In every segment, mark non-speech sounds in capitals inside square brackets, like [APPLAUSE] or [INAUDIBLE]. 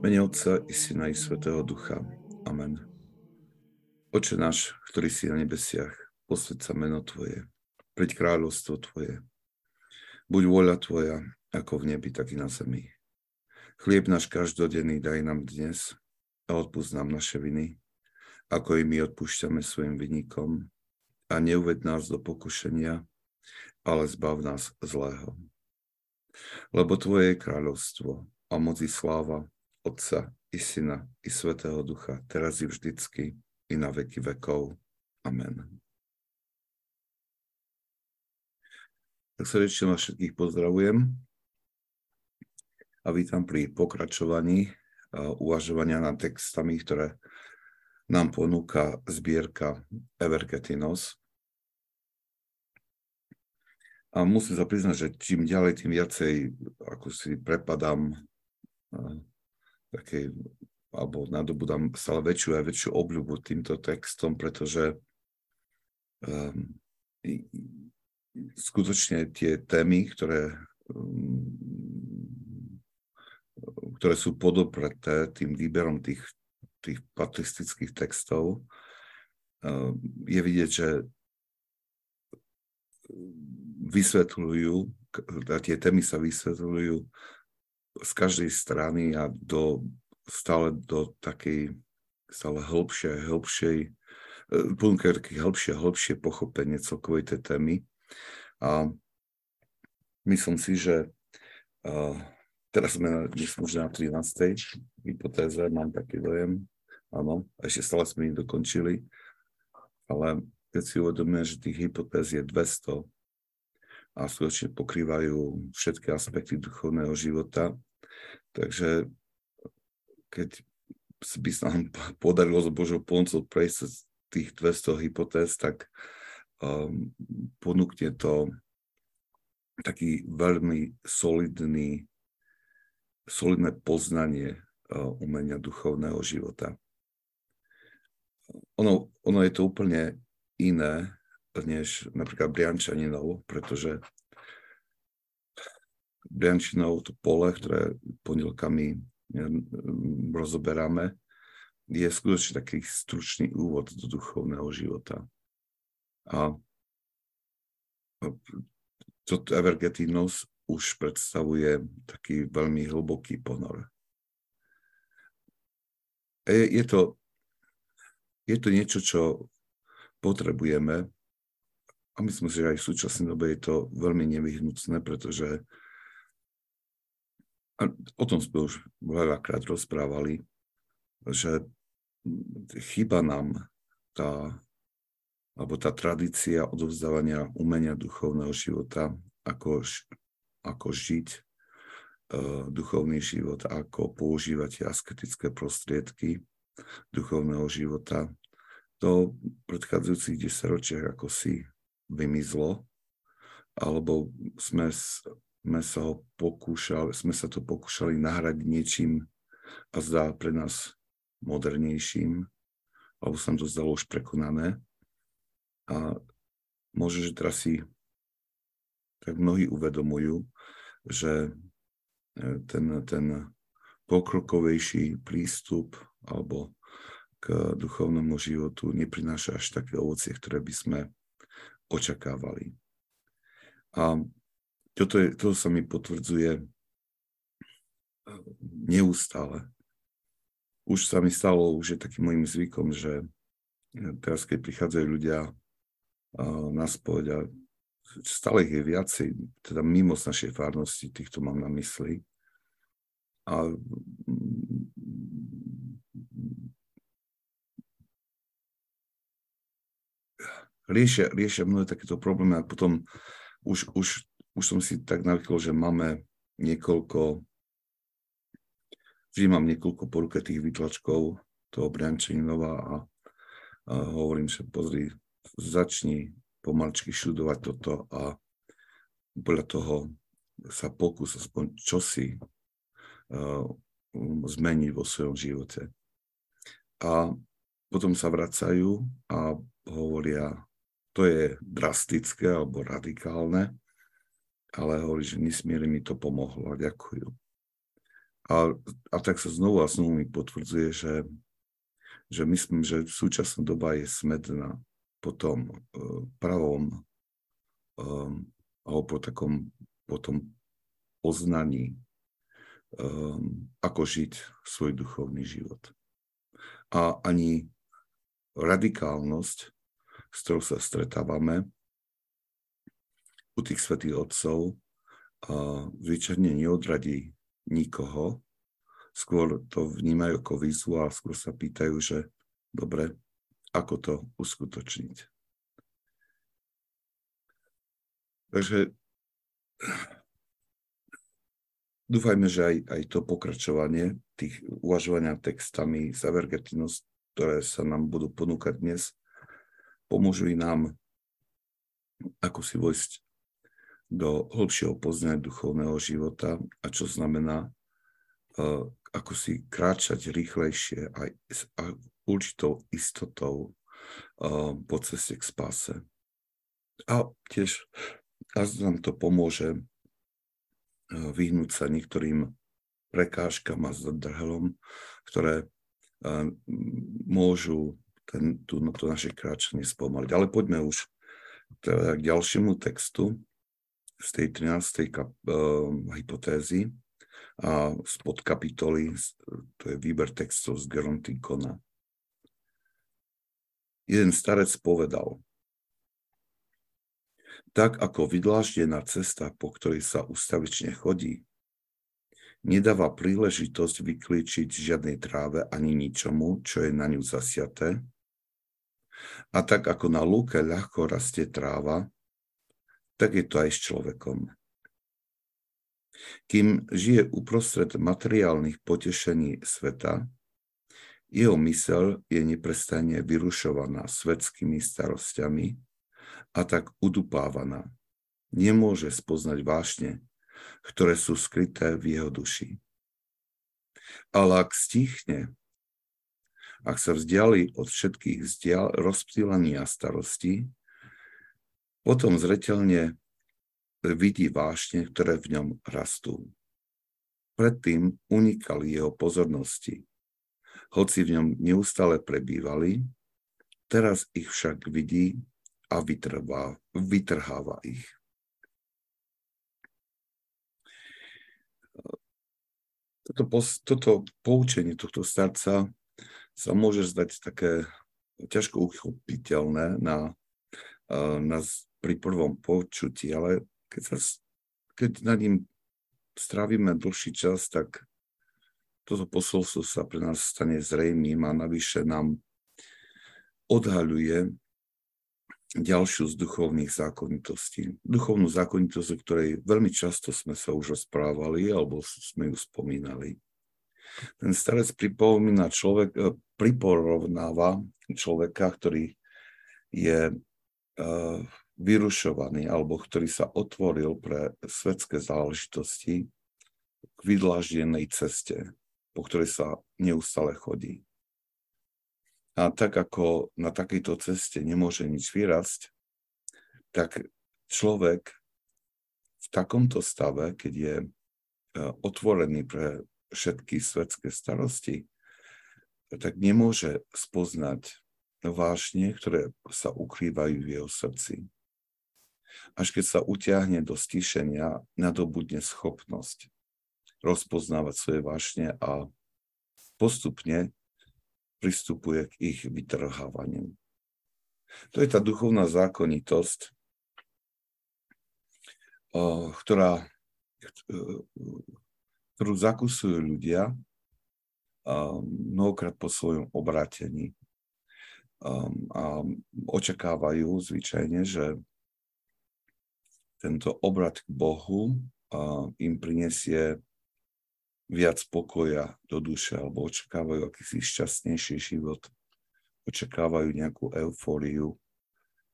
Mene Otca i Syna i Svetého Ducha. Amen. Oče náš, ktorý si na nebesiach, posved sa meno Tvoje, preď kráľovstvo Tvoje. Buď vôľa Tvoja, ako v nebi, tak i na zemi. Chlieb náš každodenný daj nám dnes a odpúsť nám naše viny, ako i my odpúšťame svojim vinníkom a neuved nás do pokušenia, ale zbav nás zlého. Lebo Tvoje je kráľovstvo a moc i sláva Otca i Syna i Svetého Ducha, teraz i vždycky i na veky vekov. Amen. Tak srdečne vás všetkých pozdravujem a vítam pri pokračovaní uvažovania nad textami, ktoré nám ponúka zbierka Evergetinos. A musím sa priznať, že čím ďalej, tým viacej ako si prepadám takej, alebo nadobudám stále väčšiu a väčšiu obľubu týmto textom, pretože um, skutočne tie témy, ktoré, um, ktoré sú podopreté tým výberom tých, tých patristických textov, um, je vidieť, že vysvetľujú, tie témy sa vysvetľujú z každej strany a do, stále do takej stále hĺbšej, hĺbšej, e, také hĺbšie hĺbšie pochopenie celkovej tej témy. A myslím si, že uh, teraz sme na, myslím, že na 13. hypotéze, mám taký dojem, áno, ešte stále sme ich dokončili, ale keď si uvedomíme, že tých hypotéz je 200, a skutočne pokrývajú všetky aspekty duchovného života. Takže keď by sa nám podarilo s Božou pomocou prejsť z tých 200 hypotéz, tak um, ponúkne to taký veľmi solidný, solidné poznanie uh, umenia duchovného života. Ono, ono je to úplne iné, než napríklad Briančaninov, pretože Briančinov to pole, ktoré pondelkami rozoberáme, je skutočne taký stručný úvod do duchovného života. A toto Evergetinos už predstavuje taký veľmi hlboký ponor. Je, je, to, je to niečo, čo potrebujeme a myslím si, že aj v súčasnej dobe je to veľmi nevyhnutné, pretože a o tom sme už veľakrát rozprávali, že chýba nám tá, alebo tá tradícia odovzdávania umenia duchovného života, ako, ako žiť uh, duchovný život, ako používať asketické prostriedky duchovného života. To v predchádzajúcich desaťročiach ako si vymizlo, alebo sme, sme, sa ho pokúšali, sme sa to pokúšali nahradiť niečím a zdá pre nás modernejším, alebo sa to zdalo už prekonané. A možno, že teraz si tak mnohí uvedomujú, že e, ten, ten pokrokovejší prístup alebo k duchovnému životu neprináša až také ovocie, ktoré by sme očakávali. A toto, je, toto sa mi potvrdzuje e, neustále. Už sa mi stalo, už je takým môjim zvykom, že teraz, keď prichádzajú ľudia e, na spoď a stále ich je viacej, teda mimo z našej fárnosti, týchto mám na mysli. A riešia, riešia mnohé takéto problémy a potom už, už, už som si tak navykol, že máme niekoľko, vždy mám niekoľko poruketých vytlačkov toho Briančaninova a, a hovorím, že pozri, začni pomalčky študovať toto a podľa toho sa pokús aspoň čosi uh, zmeniť vo svojom živote. A potom sa vracajú a hovoria, to je drastické alebo radikálne, ale hovorí, že nesmierne mi to pomohlo a ďakujú. A, a tak sa znovu a znovu mi potvrdzuje, že, že myslím, že súčasná doba je smedná po tom uh, pravom um, alebo po takom po tom poznaní, um, ako žiť svoj duchovný život. A ani radikálnosť, s ktorou sa stretávame u tých svetých otcov, uh, zvyčajne neodradí nikoho, skôr to vnímajú ako a skôr sa pýtajú, že dobre, ako to uskutočniť. Takže dúfajme, že aj, aj to pokračovanie tých uvažovania textami z Avergetinos, ktoré sa nám budú ponúkať dnes, pomôžu nám ako si vojsť do hĺbšieho poznania duchovného života a čo znamená uh, ako si kráčať rýchlejšie s a určitou istotou uh, po ceste k spáse. A tiež a nám to pomôže uh, vyhnúť sa niektorým prekážkam a zadrhelom, ktoré môžu ten, tú, to naše kráčanie spomaliť. Ale poďme už teda k ďalšiemu textu, z tej 13. Kap, uh, hypotézy a z podkapitoly, to je výber textov z Gerontikona. Jeden starec povedal, tak ako vydláždená cesta, po ktorej sa ustavične chodí, nedáva príležitosť vyklíčiť žiadnej tráve ani ničomu, čo je na ňu zasiaté, a tak ako na lúke ľahko rastie tráva, tak je to aj s človekom. Kým žije uprostred materiálnych potešení sveta, jeho mysel je neprestane vyrušovaná svetskými starostiami a tak udupávaná. Nemôže spoznať vášne, ktoré sú skryté v jeho duši. Ale ak stichne, ak sa vzdiali od všetkých rozptýlení a starostí, potom zretelne vidí vášne, ktoré v ňom rastú. Predtým unikali jeho pozornosti. Hoci v ňom neustále prebývali, teraz ich však vidí a vytrvá, vytrháva ich. Toto, toto poučenie tohto starca sa môže zdať také ťažko uchopiteľné na, na pri prvom počutí, ale keď, sa, keď na ním strávime dlhší čas, tak toto posolstvo sa pre nás stane zrejmým a navyše nám odhaľuje ďalšiu z duchovných zákonitostí. Duchovnú zákonitosť, o ktorej veľmi často sme sa už rozprávali alebo sme ju spomínali. Ten starec pripomína človek, e, priporovnáva človeka, ktorý je uh, vyrušovaný alebo ktorý sa otvoril pre svetské záležitosti k vydláždenej ceste, po ktorej sa neustále chodí. A tak ako na takejto ceste nemôže nič vyrasť, tak človek v takomto stave, keď je e, otvorený pre všetky svetské starosti, tak nemôže spoznať vášne, ktoré sa ukrývajú v jeho srdci až keď sa utiahne do stíšenia, nadobudne schopnosť rozpoznávať svoje vášne a postupne pristupuje k ich vytrhávaniu. To je tá duchovná zákonitosť, ktorá, ktorú zakusujú ľudia mnohokrát po svojom obrátení a očakávajú zvyčajne, že tento obrad k Bohu im prinesie viac pokoja do duše alebo očakávajú akýsi šťastnejší život, očakávajú nejakú eufóriu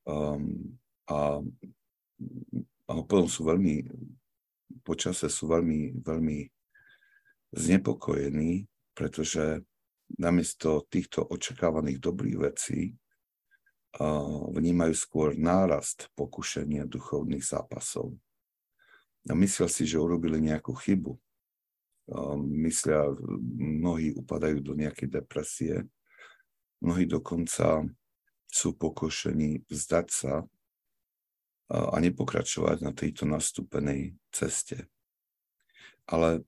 um, a, a potom sú veľmi, počase sú veľmi, veľmi znepokojení, pretože namiesto týchto očakávaných dobrých vecí vnímajú skôr nárast pokušenia duchovných zápasov. A myslel si, že urobili nejakú chybu. myslia, mnohí upadajú do nejakej depresie, mnohí dokonca sú pokošení vzdať sa a nepokračovať na tejto nastúpenej ceste. Ale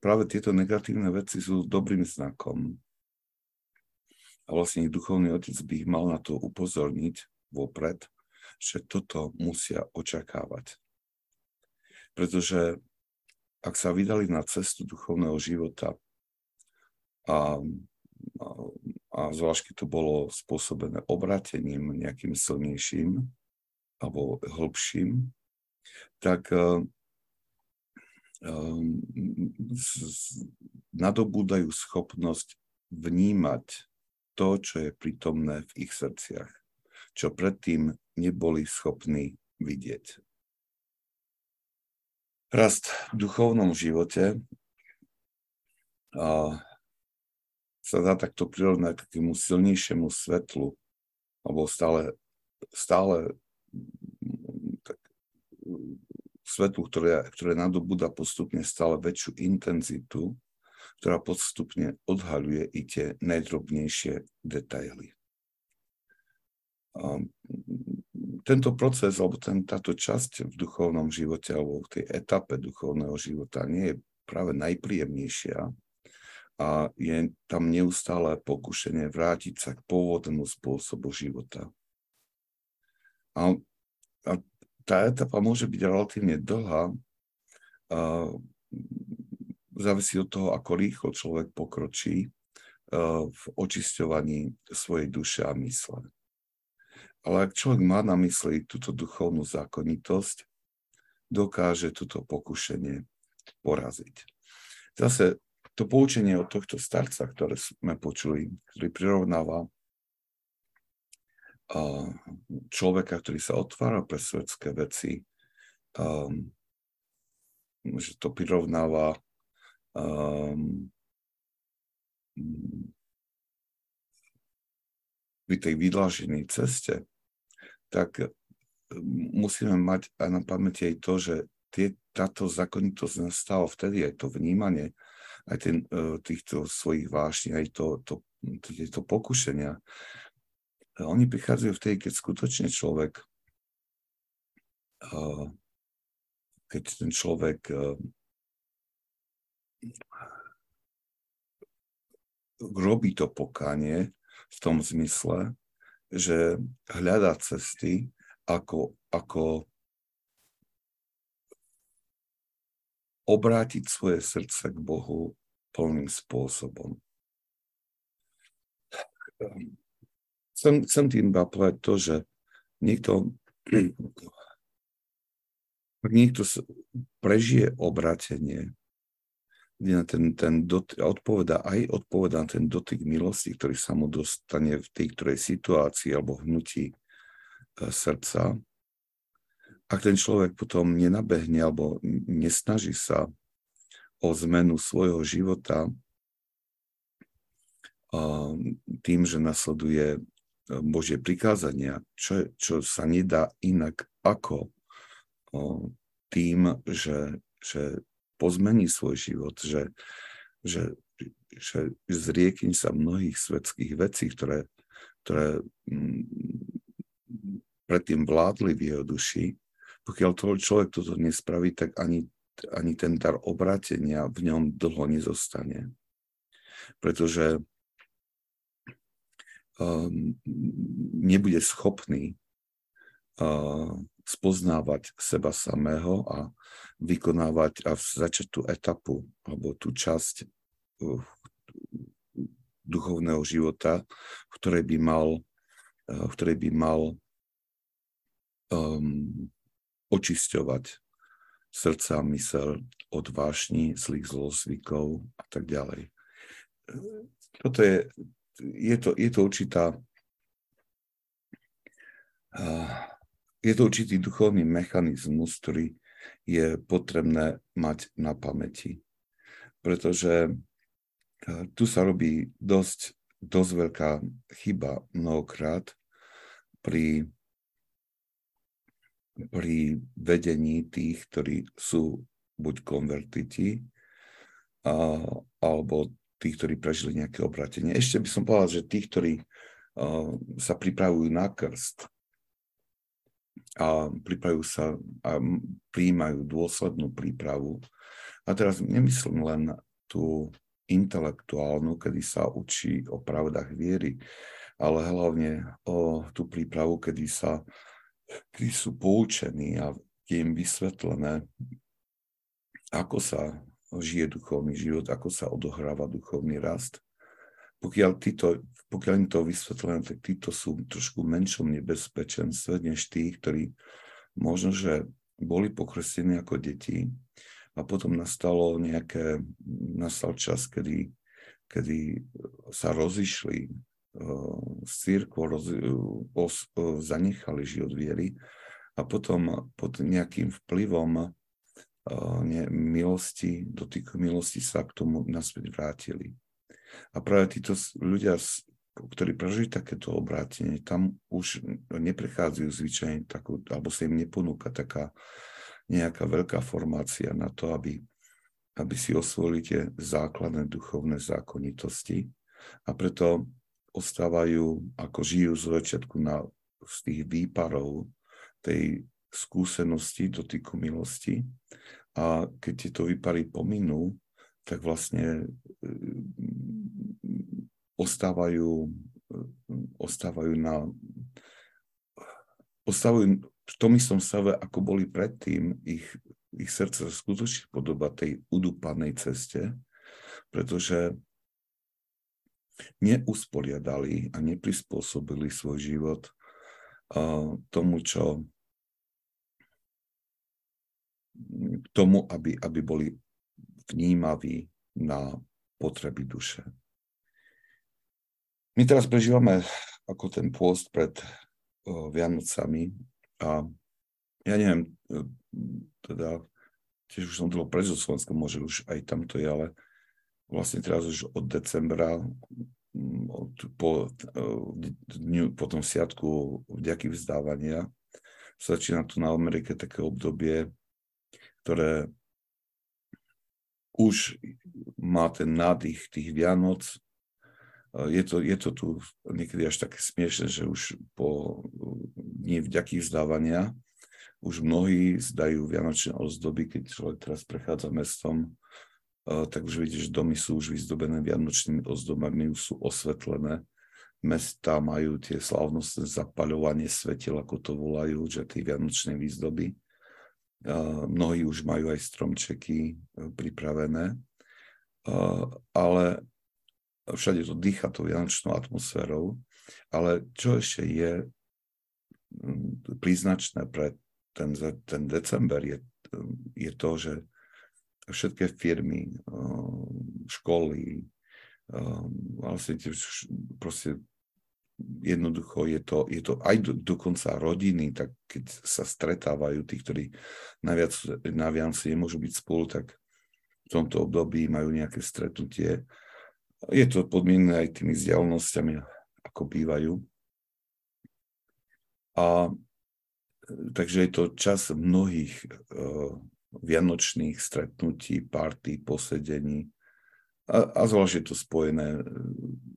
práve tieto negatívne veci sú dobrým znakom. A vlastne duchovný otec by ich mal na to upozorniť vopred, že toto musia očakávať. Pretože ak sa vydali na cestu duchovného života a, a, a zvlášť keď to bolo spôsobené obratením nejakým silnejším alebo hĺbším, tak uh, nadobúdajú schopnosť vnímať to, čo je prítomné v ich srdciach, čo predtým neboli schopní vidieť. Rast v duchovnom živote sa dá takto prirovnať k takému silnejšiemu svetlu, alebo stále, stále tak, svetlu, ktoré, ktoré nadobúda postupne stále väčšiu intenzitu, ktorá postupne odhaľuje i tie najdrobnejšie detaily. A tento proces, alebo ten, táto časť v duchovnom živote, alebo v tej etape duchovného života nie je práve najpríjemnejšia a je tam neustále pokušenie vrátiť sa k pôvodnému spôsobu života. A tá etapa môže byť relatívne dlhá, a závisí od toho, ako rýchlo človek pokročí v očisťovaní svojej duše a mysle. Ale ak človek má na mysli túto duchovnú zákonitosť, dokáže túto pokušenie poraziť. Zase to poučenie od tohto starca, ktoré sme počuli, ktorý prirovnáva človeka, ktorý sa otvára pre svetské veci, um, že to prirovnáva um, pri tej vydláženej ceste, tak e, musíme mať aj na pamäti aj to, že tie, táto zákonitosť nastáva vtedy, aj to vnímanie, aj ten, e, týchto svojich vášní, aj to, to, tieto pokušenia. Oni prichádzajú vtedy, keď skutočne človek, e, keď ten človek robí to pokánie v tom zmysle, že hľadá cesty, ako, ako obrátiť svoje srdce k Bohu plným spôsobom. Chcem, chcem tým iba povedať to, že niekto, [CLEARS THROAT] niekto prežije obratenie, kde na ten, ten dotyk, odpoveda, aj odpoveda na ten dotyk milosti, ktorý sa mu dostane v tej ktorej situácii alebo hnutí e, srdca. Ak ten človek potom nenabehne alebo nesnaží sa o zmenu svojho života tým, že nasleduje Božie prikázania, čo, čo sa nedá inak ako tým, že, že pozmení svoj život, že, že, že zriekni sa mnohých svetských vecí, ktoré, ktoré mm, predtým vládli v jeho duši. Pokiaľ to človek toto nespraví, tak ani, ani ten dar obratenia v ňom dlho nezostane. Pretože nebude schopný uh, spoznávať seba samého a vykonávať a začať tú etapu alebo tú časť uh, duchovného života, v ktorej by mal, uh, v ktorej by mal um, očisťovať srdca a mysel od vášni, zlých zlozvykov a tak ďalej. Toto je, je to, je to určitá je to určitý duchovný mechanizmus, ktorý je potrebné mať na pamäti. Pretože tu sa robí dosť, dosť veľká chyba mnohokrát pri, pri vedení tých, ktorí sú buď konvertiti, alebo tí, ktorí prežili nejaké obratenie. Ešte by som povedal, že tí, ktorí uh, sa pripravujú na krst a pripravujú sa a príjmajú dôslednú prípravu. A teraz nemyslím len tú intelektuálnu, kedy sa učí o pravdách viery, ale hlavne o tú prípravu, kedy sa kedy sú poučení a je im vysvetlené, ako sa žije duchovný život, ako sa odohráva duchovný rast. Pokiaľ, títo, pokiaľ im to vysvetlené, tak títo sú trošku menšom nebezpečenstve, než tí, ktorí možno, že boli pokrstení ako deti a potom nastalo nejaké, nastal čas, kedy, kedy sa rozišli z církvou, roz, os, zanechali život viery a potom pod nejakým vplyvom ne, milosti, dotyku milosti sa k tomu naspäť vrátili. A práve títo ľudia, ktorí prežili takéto obrátenie, tam už neprechádzajú zvyčajne takú, alebo sa im neponúka taká nejaká veľká formácia na to, aby, aby si osvojili tie základné duchovné zákonitosti. A preto ostávajú, ako žijú z začiatku na, z tých výparov tej skúsenosti, dotyku milosti. A keď tieto výpary pominú, tak vlastne e, ostávajú, e, ostávajú na ostávajú v tom istom stave, ako boli predtým, ich, ich srdce skutočne podoba tej udúpanej ceste, pretože neusporiadali a neprispôsobili svoj život uh, tomu, čo k tomu, aby, aby boli vnímaví na potreby duše. My teraz prežívame ako ten pôst pred uh, Vianocami a ja neviem, uh, teda tiež už som to prežil Slovensku, môže už aj tamto je, ale vlastne teraz už od decembra mm, po, uh, dňu, po tom sviatku vďaky vzdávania začína tu na Amerike také obdobie ktoré už má ten nádych tých Vianoc. Je to, je to tu niekedy až také smiešne, že už po dní vďaky vzdávania už mnohí zdajú vianočné ozdoby, keď človek teraz prechádza mestom, tak už vidíš, domy sú už vyzdobené vianočnými ozdobami, už sú osvetlené. Mesta majú tie slávnostné zapaľovanie svetel, ako to volajú, že tie vianočné výzdoby. Mnohí už majú aj stromčeky e, pripravené, ale všade to dýcha tou vianočnou atmosférou. Ale čo ešte je príznačné pre ten, ten december, je, je to, že všetky firmy, e, školy, e, vlastne proste jednoducho je to, je to aj do, dokonca rodiny, tak keď sa stretávajú tí, ktorí naviac, na Vianoce nemôžu byť spolu, tak v tomto období majú nejaké stretnutie. Je to podmienené aj tými vzdialenosťami, ako bývajú. A takže je to čas mnohých uh, vianočných stretnutí, party, posedení a, a zvlášť je to spojené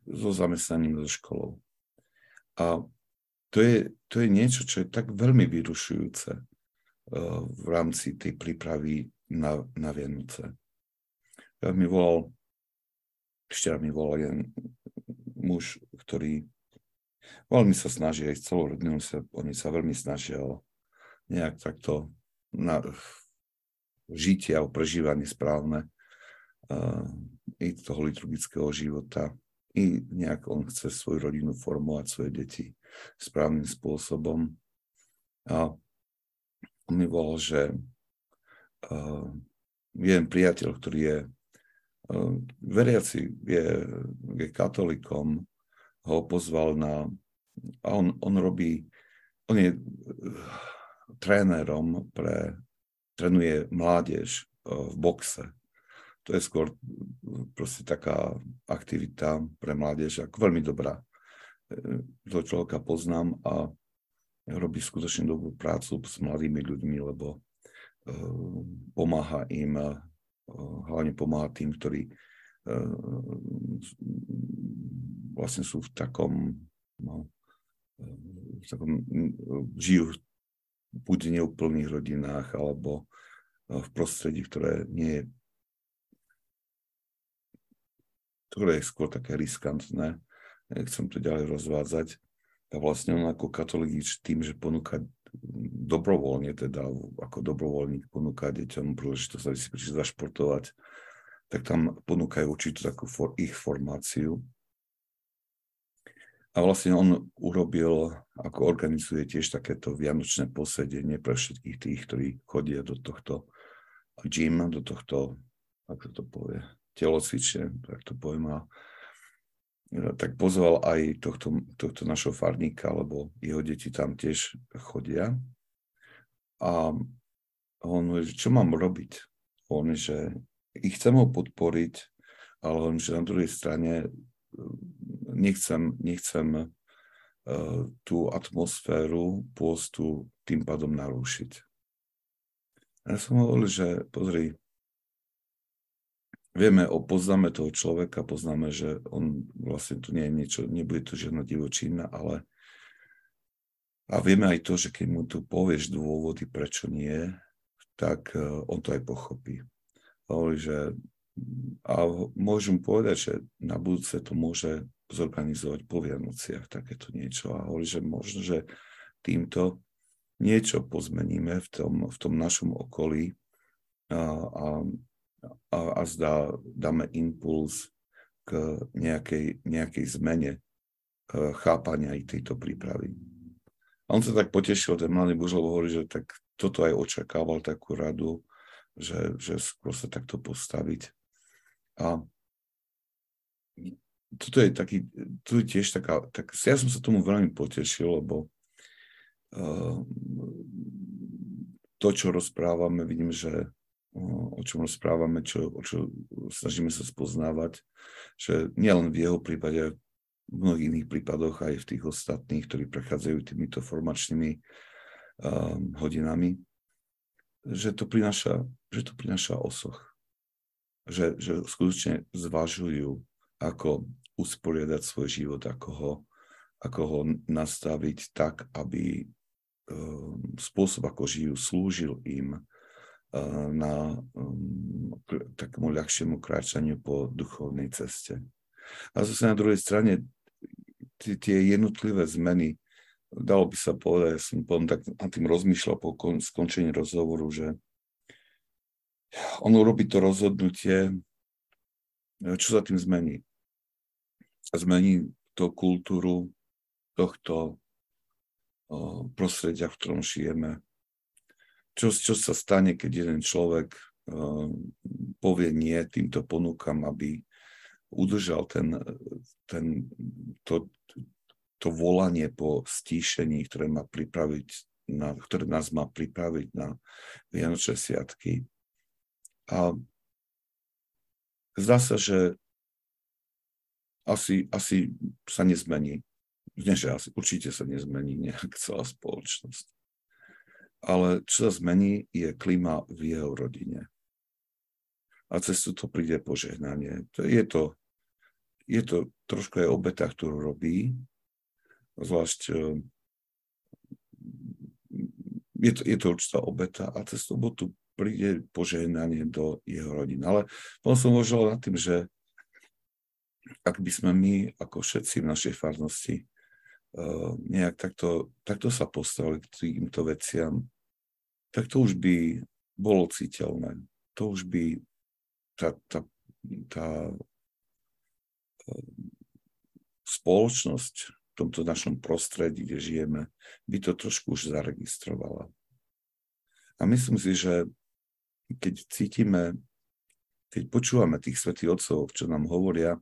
so zamestnaním so školou. A to je, to je niečo, čo je tak veľmi vyrušujúce uh, v rámci tej prípravy na, na Vianoce. Ja mi volal, ešte mi volal jeden muž, ktorý veľmi sa snaží, aj celou rodinou sa, oni sa veľmi snažia o nejak takto na žitie a o prežívanie správne uh, i toho liturgického života i nejak on chce svoju rodinu formovať, svoje deti správnym spôsobom. A on mi volal, že uh, jeden priateľ, ktorý je uh, veriaci, je, je katolikom, ho pozval na... A on, on robí... On je uh, trénerom pre... Trénuje mládež uh, v boxe to je skôr proste taká aktivita pre mládež, ako veľmi dobrá. E, to človeka poznám a robí skutočne dobrú prácu s mladými ľuďmi, lebo e, pomáha im hlavne pomáha tým, ktorí vlastne sú v takom, no, v takom žijú buď neúplných rodinách, alebo v prostredí, ktoré nie je ktoré je skôr také riskantné. Nechcem to ďalej rozvádzať. A vlastne on ako katolík tým, že ponúka dobrovoľne, teda ako dobrovoľník ponúka deťom príležitosť, aby si prišli zašportovať, tak tam ponúkajú určitú takú for, ich formáciu. A vlastne on urobil, ako organizuje tiež takéto vianočné posedenie pre všetkých tých, ktorí chodia do tohto gym, do tohto, ako to povie, telocvične, tak to poviem. Tak pozval aj tohto, tohto našho farníka, lebo jeho deti tam tiež chodia. A on hovorí, čo mám robiť? On, že ich chcem ho podporiť, ale on, že na druhej strane nechcem, nechcem uh, tú atmosféru pôstu tým pádom narušiť. Ja som hovoril, že pozri, vieme, poznáme toho človeka, poznáme, že on vlastne tu nie je niečo, nebude to žiadna divočina, ale a vieme aj to, že keď mu tu povieš dôvody, prečo nie, tak uh, on to aj pochopí. Hovorí, že a môžem povedať, že na budúce to môže zorganizovať po Vianociach takéto niečo a hovorí, že možno, že týmto niečo pozmeníme v tom, v tom našom okolí a, a a, a zdá, dáme impuls k nejakej, nejakej zmene chápania aj tejto prípravy. A on sa tak potešil, ten mladý muž, lebo hovorí, že tak toto aj očakával, takú radu, že, že skôr sa takto postaviť. A toto je taký, tu je tiež taká, tak ja som sa tomu veľmi potešil, lebo uh, to, čo rozprávame, vidím, že o čom rozprávame, čo, o čo snažíme sa spoznávať, že nielen v jeho prípade, v mnohých iných prípadoch, aj v tých ostatných, ktorí prechádzajú týmito formačnými um, hodinami, že to prináša, že to prináša osoch. Že, že skutočne zvažujú, ako usporiadať svoj život, ako ho, ako ho nastaviť tak, aby um, spôsob, ako žijú, slúžil im, na um, takému ľahšiemu kráčaniu po duchovnej ceste. A zase na druhej strane tie jednotlivé zmeny, dalo by sa povedať, ja som potom tak nad tým rozmýšľal po skončení rozhovoru, že on urobí to rozhodnutie, čo sa tým zmení. Zmení to kultúru tohto prostredia, v ktorom žijeme, čo, čo sa stane, keď jeden človek uh, povie nie týmto ponúkam, aby udržal ten, ten, to, to volanie po stíšení, ktoré, má pripraviť na, ktoré nás má pripraviť na Vianočné sviatky. A zdá sa, že asi, asi sa nezmení. Nie, že asi, určite sa nezmení nejak celá spoločnosť ale čo sa zmení, je klima v jeho rodine. A cez to príde požehnanie. Je to, je to trošku aj obeta, ktorú robí, zvlášť e, je to, je to určitá obeta a cez tu príde požehnanie do jeho rodiny. Ale potom som uvažoval nad tým, že ak by sme my, ako všetci v našej farnosti, uh, nejak takto, takto sa postavili k týmto veciam, tak to už by bolo citeľné. To už by tá, tá, tá ehm, spoločnosť v tomto našom prostredí, kde žijeme, by to trošku už zaregistrovala. A myslím si, že keď cítime, keď počúvame tých svetých otcov, čo nám hovoria,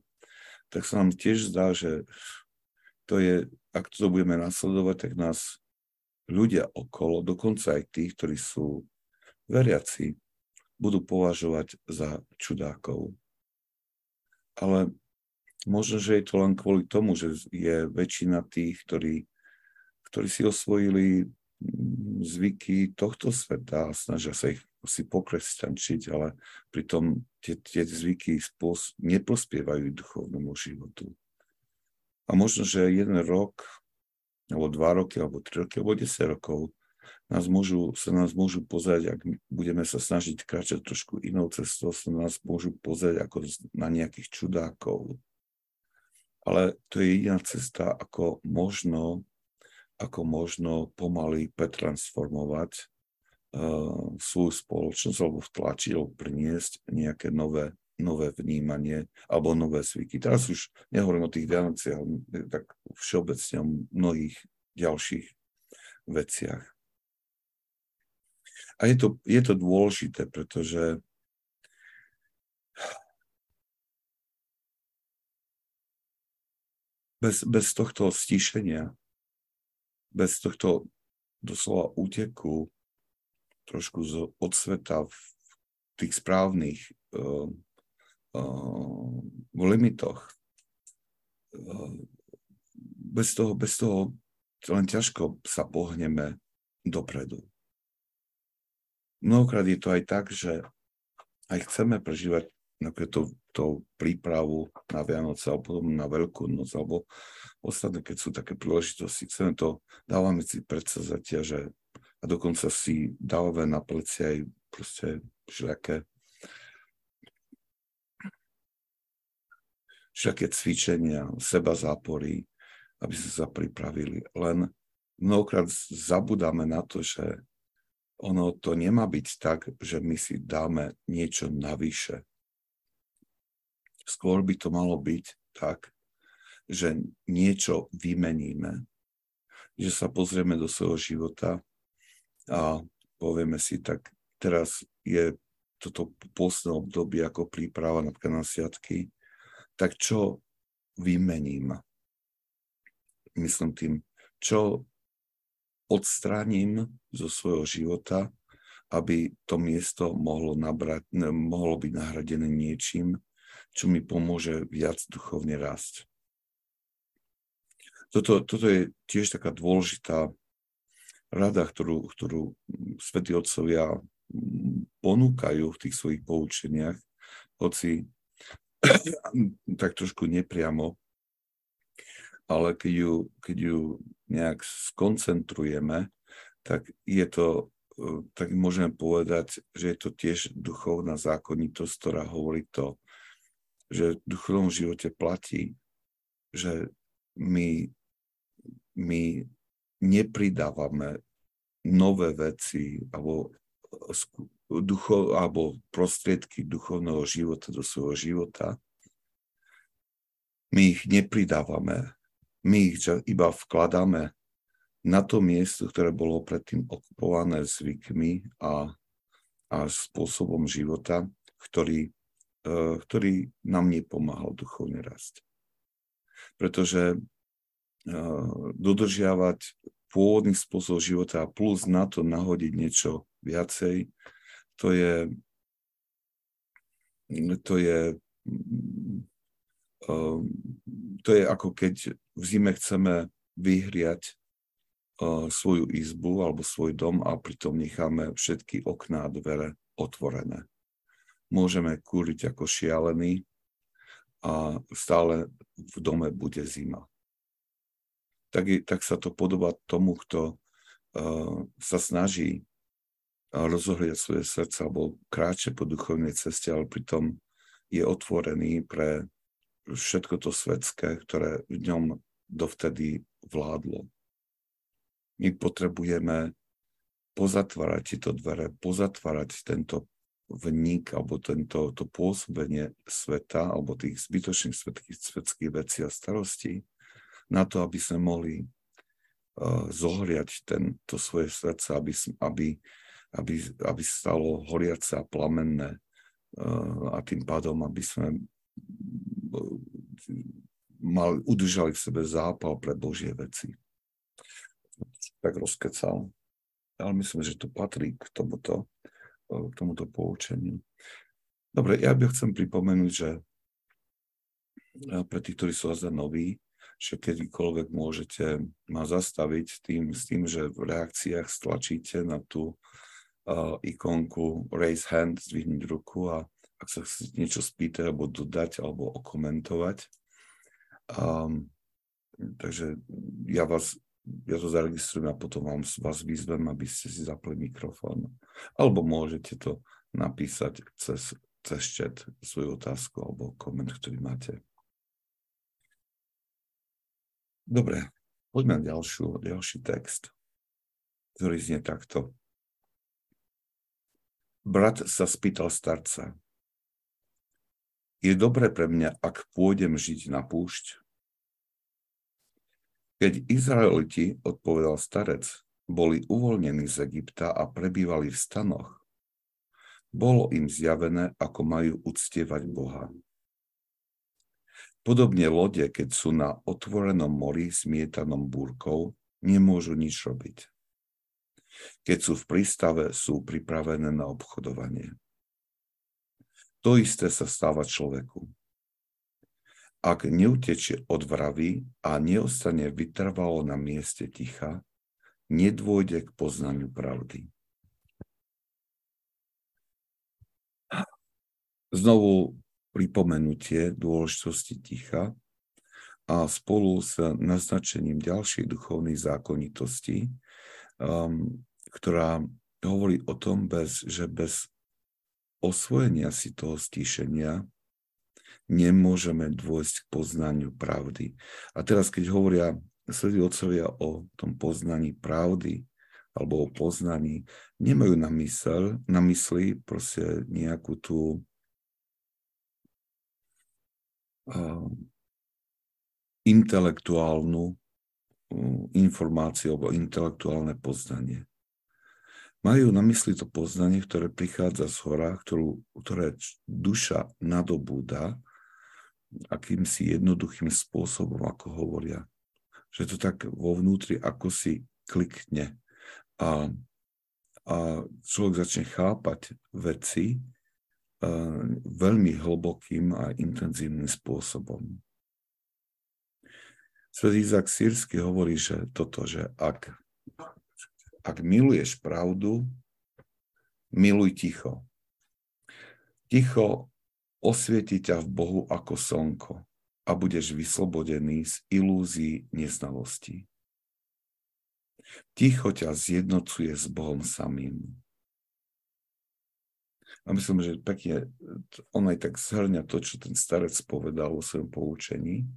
tak sa nám tiež zdá, že to je, ak to budeme nasledovať, tak nás ľudia okolo, dokonca aj tí, ktorí sú veriaci, budú považovať za čudákov. Ale možno, že je to len kvôli tomu, že je väčšina tých, ktorí, ktorí si osvojili zvyky tohto sveta a snažia sa ich si pokresťančiť, ale pritom tie, tie zvyky spôs- neprospievajú duchovnému životu. A možno, že jeden rok, alebo dva roky, alebo tri roky, alebo desať rokov nás môžu, sa nás môžu pozrieť, ak budeme sa snažiť kráčať trošku inou cestou, sa nás môžu pozrieť ako na nejakých čudákov. Ale to je jediná cesta, ako možno, ako možno pomaly pretransformovať uh, svoju spoločnosť alebo vtlačiť alebo priniesť nejaké nové, nové vnímanie alebo nové zvyky. Teraz už nehovorím o tých Vianociach, ale tak všeobecne o mnohých ďalších veciach. A je to, je to dôležité, pretože bez, bez tohto stíšenia, bez tohto doslova úteku trošku z, od sveta v tých správnych uh, v limitoch, uh, bez toho, bez toho len ťažko sa pohneme dopredu. Mnohokrát je to aj tak, že aj chceme prežívať tú, tú prípravu na Vianoce alebo potom na Veľkú noc, alebo ostatné, keď sú také príležitosti, chceme to, dávame si predsazatia, že a dokonca si dávame na pleci aj proste všelijaké všaké cvičenia, seba zápory, aby sme sa pripravili. Len mnohokrát zabudáme na to, že ono to nemá byť tak, že my si dáme niečo navyše. Skôr by to malo byť tak, že niečo vymeníme, že sa pozrieme do svojho života a povieme si, tak teraz je toto posledné obdobie ako príprava napríklad na sviatky, tak čo vymením? Myslím tým, čo odstránim zo svojho života, aby to miesto mohlo, nabrať, mohlo byť nahradené niečím, čo mi pomôže viac duchovne rásť. Toto, toto je tiež taká dôležitá rada, ktorú, ktorú svätí otcovia ponúkajú v tých svojich poučeniach, hoci [COUGHS] tak trošku nepriamo, ale keď ju, keď ju nejak skoncentrujeme, tak je to, e, tak môžeme povedať, že je to tiež duchovná zákonitosť, ktorá hovorí to, že v duchovnom živote platí, že my, my nepridávame nové veci alebo, ducho, alebo prostriedky duchovného života do svojho života. My ich nepridávame, my ich iba vkladáme na to miesto, ktoré bolo predtým okupované zvykmi a, a spôsobom života, ktorý, uh, ktorý nám nepomáhal duchovne rásť. Pretože uh, dodržiavať pôvodný spôsob života a plus na to nahodiť niečo viacej, to je, to je Ehm, to je ako keď v zime chceme vyhriať uh, svoju izbu alebo svoj dom a pritom necháme všetky okná a dvere otvorené. Môžeme kúriť ako šialený a stále v dome bude zima. Tak, tak sa to podobá tomu, kto uh, sa snaží rozohliať svoje srdce alebo kráče po duchovnej ceste, ale pritom je otvorený pre všetko to svetské, ktoré v ňom dovtedy vládlo. My potrebujeme pozatvárať tieto dvere, pozatvárať tento vník alebo tento, to pôsobenie sveta alebo tých zbytočných svetských, svetských vecí a starostí na to, aby sme mohli uh, zohriať tento svoje srdce, aby, aby, aby, aby stalo horiace a plamenné uh, a tým pádom, aby sme mal, udržali v sebe zápal pre Božie veci. Tak rozkecal. Ale myslím, že to patrí k tomuto, k tomuto poučeniu. Dobre, ja by chcem pripomenúť, že pre tých, ktorí sú zase noví, že kedykoľvek môžete ma zastaviť tým, s tým, že v reakciách stlačíte na tú ikonku raise hand, zdvihnúť ruku a ak sa chcete niečo spýtať alebo dodať alebo okomentovať. Um, takže ja vás ja to zaregistrujem a potom vám, vás vyzvem, aby ste si zapli mikrofón. Alebo môžete to napísať cez, cez chat svoju otázku alebo koment, ktorý máte. Dobre, poďme na ďalšiu, ďalší text, ktorý znie takto. Brat sa spýtal starca. Je dobré pre mňa, ak pôjdem žiť na púšť? Keď Izraeliti, odpovedal starec, boli uvoľnení z Egypta a prebývali v stanoch, bolo im zjavené, ako majú uctievať Boha. Podobne lode, keď sú na otvorenom mori smietanom búrkou, nemôžu nič robiť. Keď sú v prístave, sú pripravené na obchodovanie. To isté sa stáva človeku. Ak neutečie od vravy a neostane vytrvalo na mieste ticha, nedôjde k poznaniu pravdy. Znovu pripomenutie dôležitosti ticha a spolu s naznačením ďalšej duchovnej zákonitosti, um, ktorá hovorí o tom, bez, že bez osvojenia si toho stíšenia nemôžeme dôjsť k poznaniu pravdy. A teraz, keď hovoria svetí otcovia o tom poznaní pravdy, alebo o poznaní, nemajú na, mysel, na mysli proste nejakú tú intelektuálnu informáciu alebo intelektuálne poznanie. Majú na mysli to poznanie, ktoré prichádza z hora, ktorú, ktoré duša nadobúda akýmsi jednoduchým spôsobom, ako hovoria. Že to tak vo vnútri ako si klikne a, a človek začne chápať veci, veľmi hlbokým a intenzívnym spôsobom. Svet Izak Sírsky hovorí, že toto, že ak, ak miluješ pravdu, miluj ticho. Ticho osvieti ťa v Bohu ako slnko a budeš vyslobodený z ilúzií neznalosti. Ticho ťa zjednocuje s Bohom samým. A myslím, že pekne on aj tak zhrňa to, čo ten starec povedal o svojom poučení.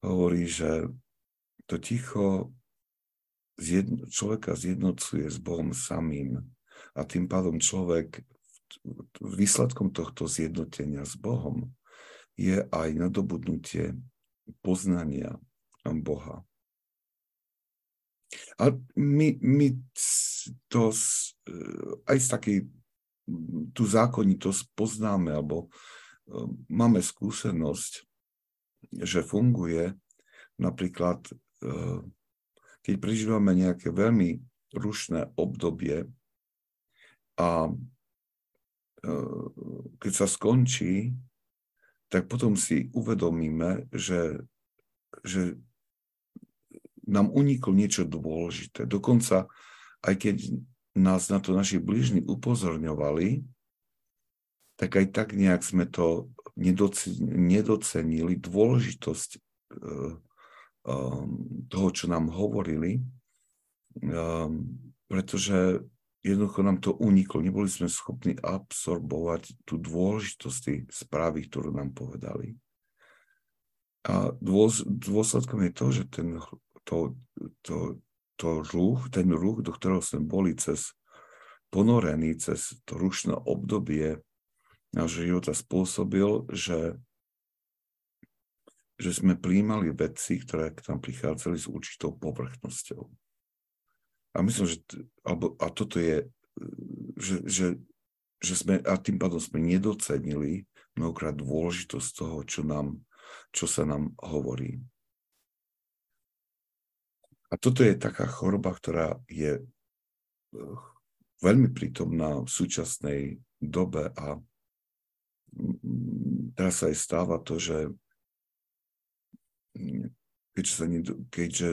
Hovorí, že to ticho zjedno, človeka zjednocuje s Bohom samým a tým pádom človek výsledkom tohto zjednotenia s Bohom je aj nadobudnutie poznania Boha. A my, my to aj z takej tú zákonitosť poznáme alebo e, máme skúsenosť, že funguje napríklad, e, keď prežívame nejaké veľmi rušné obdobie a e, keď sa skončí, tak potom si uvedomíme, že, že nám uniklo niečo dôležité. Dokonca, aj keď nás na to naši blížni upozorňovali, tak aj tak nejak sme to nedocenili, dôležitosť e, toho, čo nám hovorili, e, pretože jednoducho nám to uniklo. Neboli sme schopní absorbovať tú dôležitosť správy, ktorú nám povedali. A dôsledkom je to, že ten, to, to, to ruch, ten ruch, do ktorého sme boli cez ponorení, cez to rušné obdobie nášho života spôsobil, že, že sme príjmali veci, ktoré k nám prichádzali s určitou povrchnosťou. A myslím, že alebo, a toto je, že, že, že sme, a tým pádom sme nedocenili mnohokrát dôležitosť toho, čo, nám, čo sa nám hovorí. A toto je taká choroba, ktorá je eh, veľmi prítomná v súčasnej dobe a teraz sa aj stáva to, že keďže sa, keďže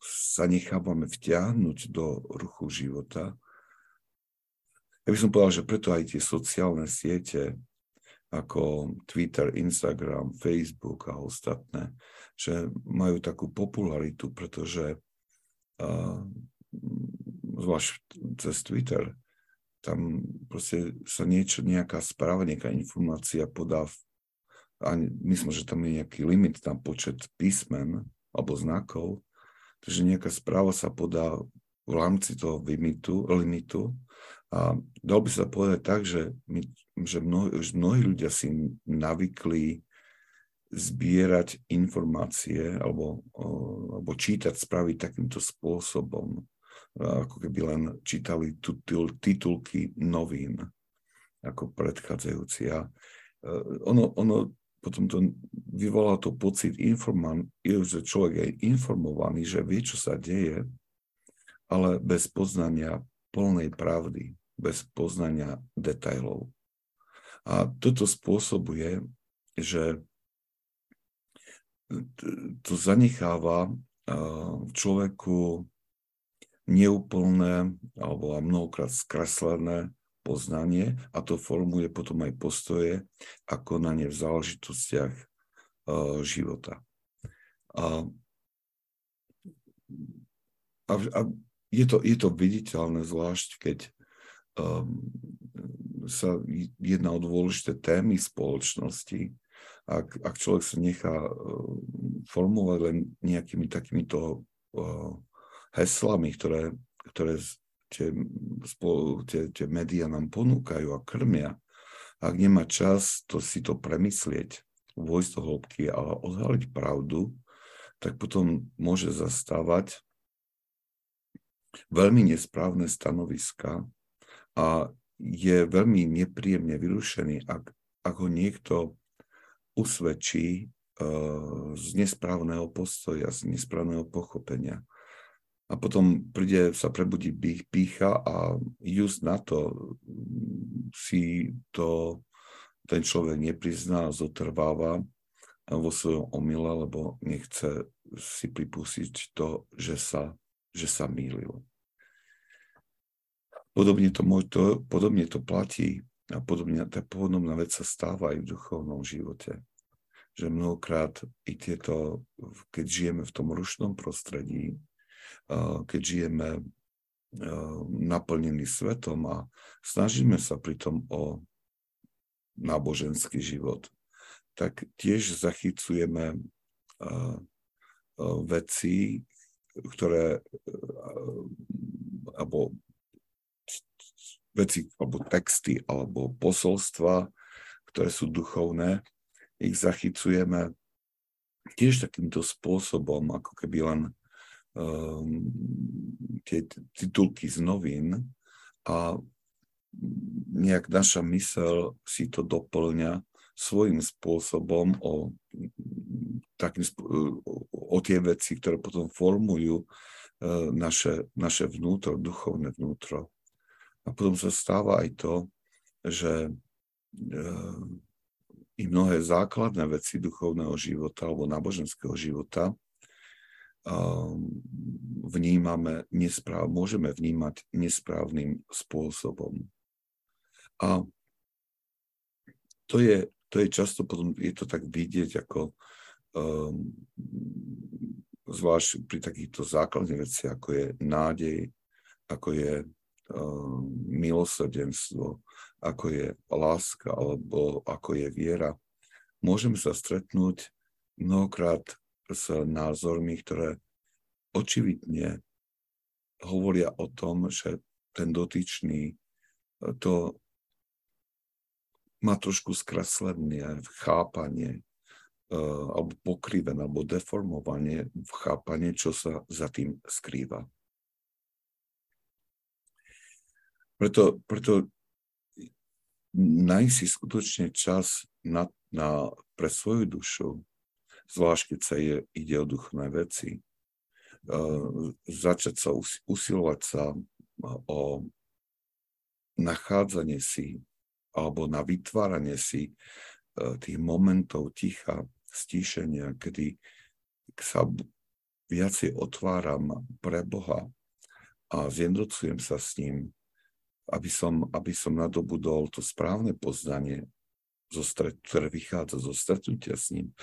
sa nechávame vtiahnuť do ruchu života, ja by som povedal, že preto aj tie sociálne siete ako Twitter, Instagram, Facebook a ostatné, že majú takú popularitu, pretože uh, zvlášť cez Twitter, tam proste sa niečo, nejaká správa, nejaká informácia podá, v, a myslím, že tam je nejaký limit na počet písmen alebo znakov, takže nejaká správa sa podá v rámci toho limitu, limitu a dal by sa povedať tak, že, my, že, mnoho, že mnohí ľudia si navykli zbierať informácie alebo, alebo čítať správy takýmto spôsobom, ako keby len čítali titulky novín ako predchádzajúci. A e, ono, ono potom to vyvolá to pocit, informan, že človek je informovaný, že vie, čo sa deje, ale bez poznania plnej pravdy, bez poznania detajlov. A toto spôsobuje, že to zanecháva v človeku neúplné alebo mnohokrát skreslené poznanie a to formuje potom aj postoje a konanie v záležitostiach uh, života. A, a, a je, to, je to viditeľné zvlášť, keď um, sa jedná o dôležité témy spoločnosti, ak, ak človek sa nechá uh, formovať len nejakými takýmito uh, heslami, ktoré, ktoré tie, tie, tie médiá nám ponúkajú a krmia, ak nemá čas to si to premyslieť, vojsť do hĺbky a odhaliť pravdu, tak potom môže zastávať veľmi nesprávne stanoviska a je veľmi nepríjemne vyrušený, ak, ak ho niekto usvedčí uh, z nesprávneho postoja, z nesprávneho pochopenia a potom príde, sa prebudí pícha a just na to si to ten človek neprizná, zotrváva vo svojom omyle, lebo nechce si pripustiť to, že sa, že sa mýlil. Podobne to, to, podobne to platí a podobne, tá podobná vec sa stáva aj v duchovnom živote. Že mnohokrát i tieto, keď žijeme v tom rušnom prostredí, keď žijeme naplnení svetom a snažíme sa pritom o náboženský život, tak tiež zachycujeme veci, ktoré alebo veci, alebo texty, alebo posolstva, ktoré sú duchovné, ich zachycujeme tiež takýmto spôsobom, ako keby len tie titulky z novín a nejak naša mysel si to doplňa svojím spôsobom o, takým, o tie veci, ktoré potom formujú uh, naše, naše vnútro, duchovné vnútro. A potom sa stáva aj to, že uh, i mnohé základné veci duchovného života alebo náboženského života vnímame nespráv, môžeme vnímať nesprávnym spôsobom. A to je, to je často potom, je to tak vidieť ako um, zvlášť pri takýchto základných veciach, ako je nádej, ako je um, milosrdenstvo, ako je láska, alebo ako je viera. Môžeme sa stretnúť mnohokrát s názormi, ktoré očividne hovoria o tom, že ten dotyčný e, to má trošku skreslené chápanie e, alebo pokrivené, alebo deformovanie v chápanie, čo sa za tým skrýva. Preto, preto nájsť si skutočne čas na, na, pre svoju dušu, zvlášť keď sa je, ide o duchné veci, uh, začať sa us, usilovať sa o nachádzanie si alebo na vytváranie si uh, tých momentov ticha stíšenia, kedy sa viacej otváram pre Boha a zjednocujem sa s ním, aby som, aby som nadobudol to správne poznanie, zo stret, ktoré vychádza zo stretnutia s ním.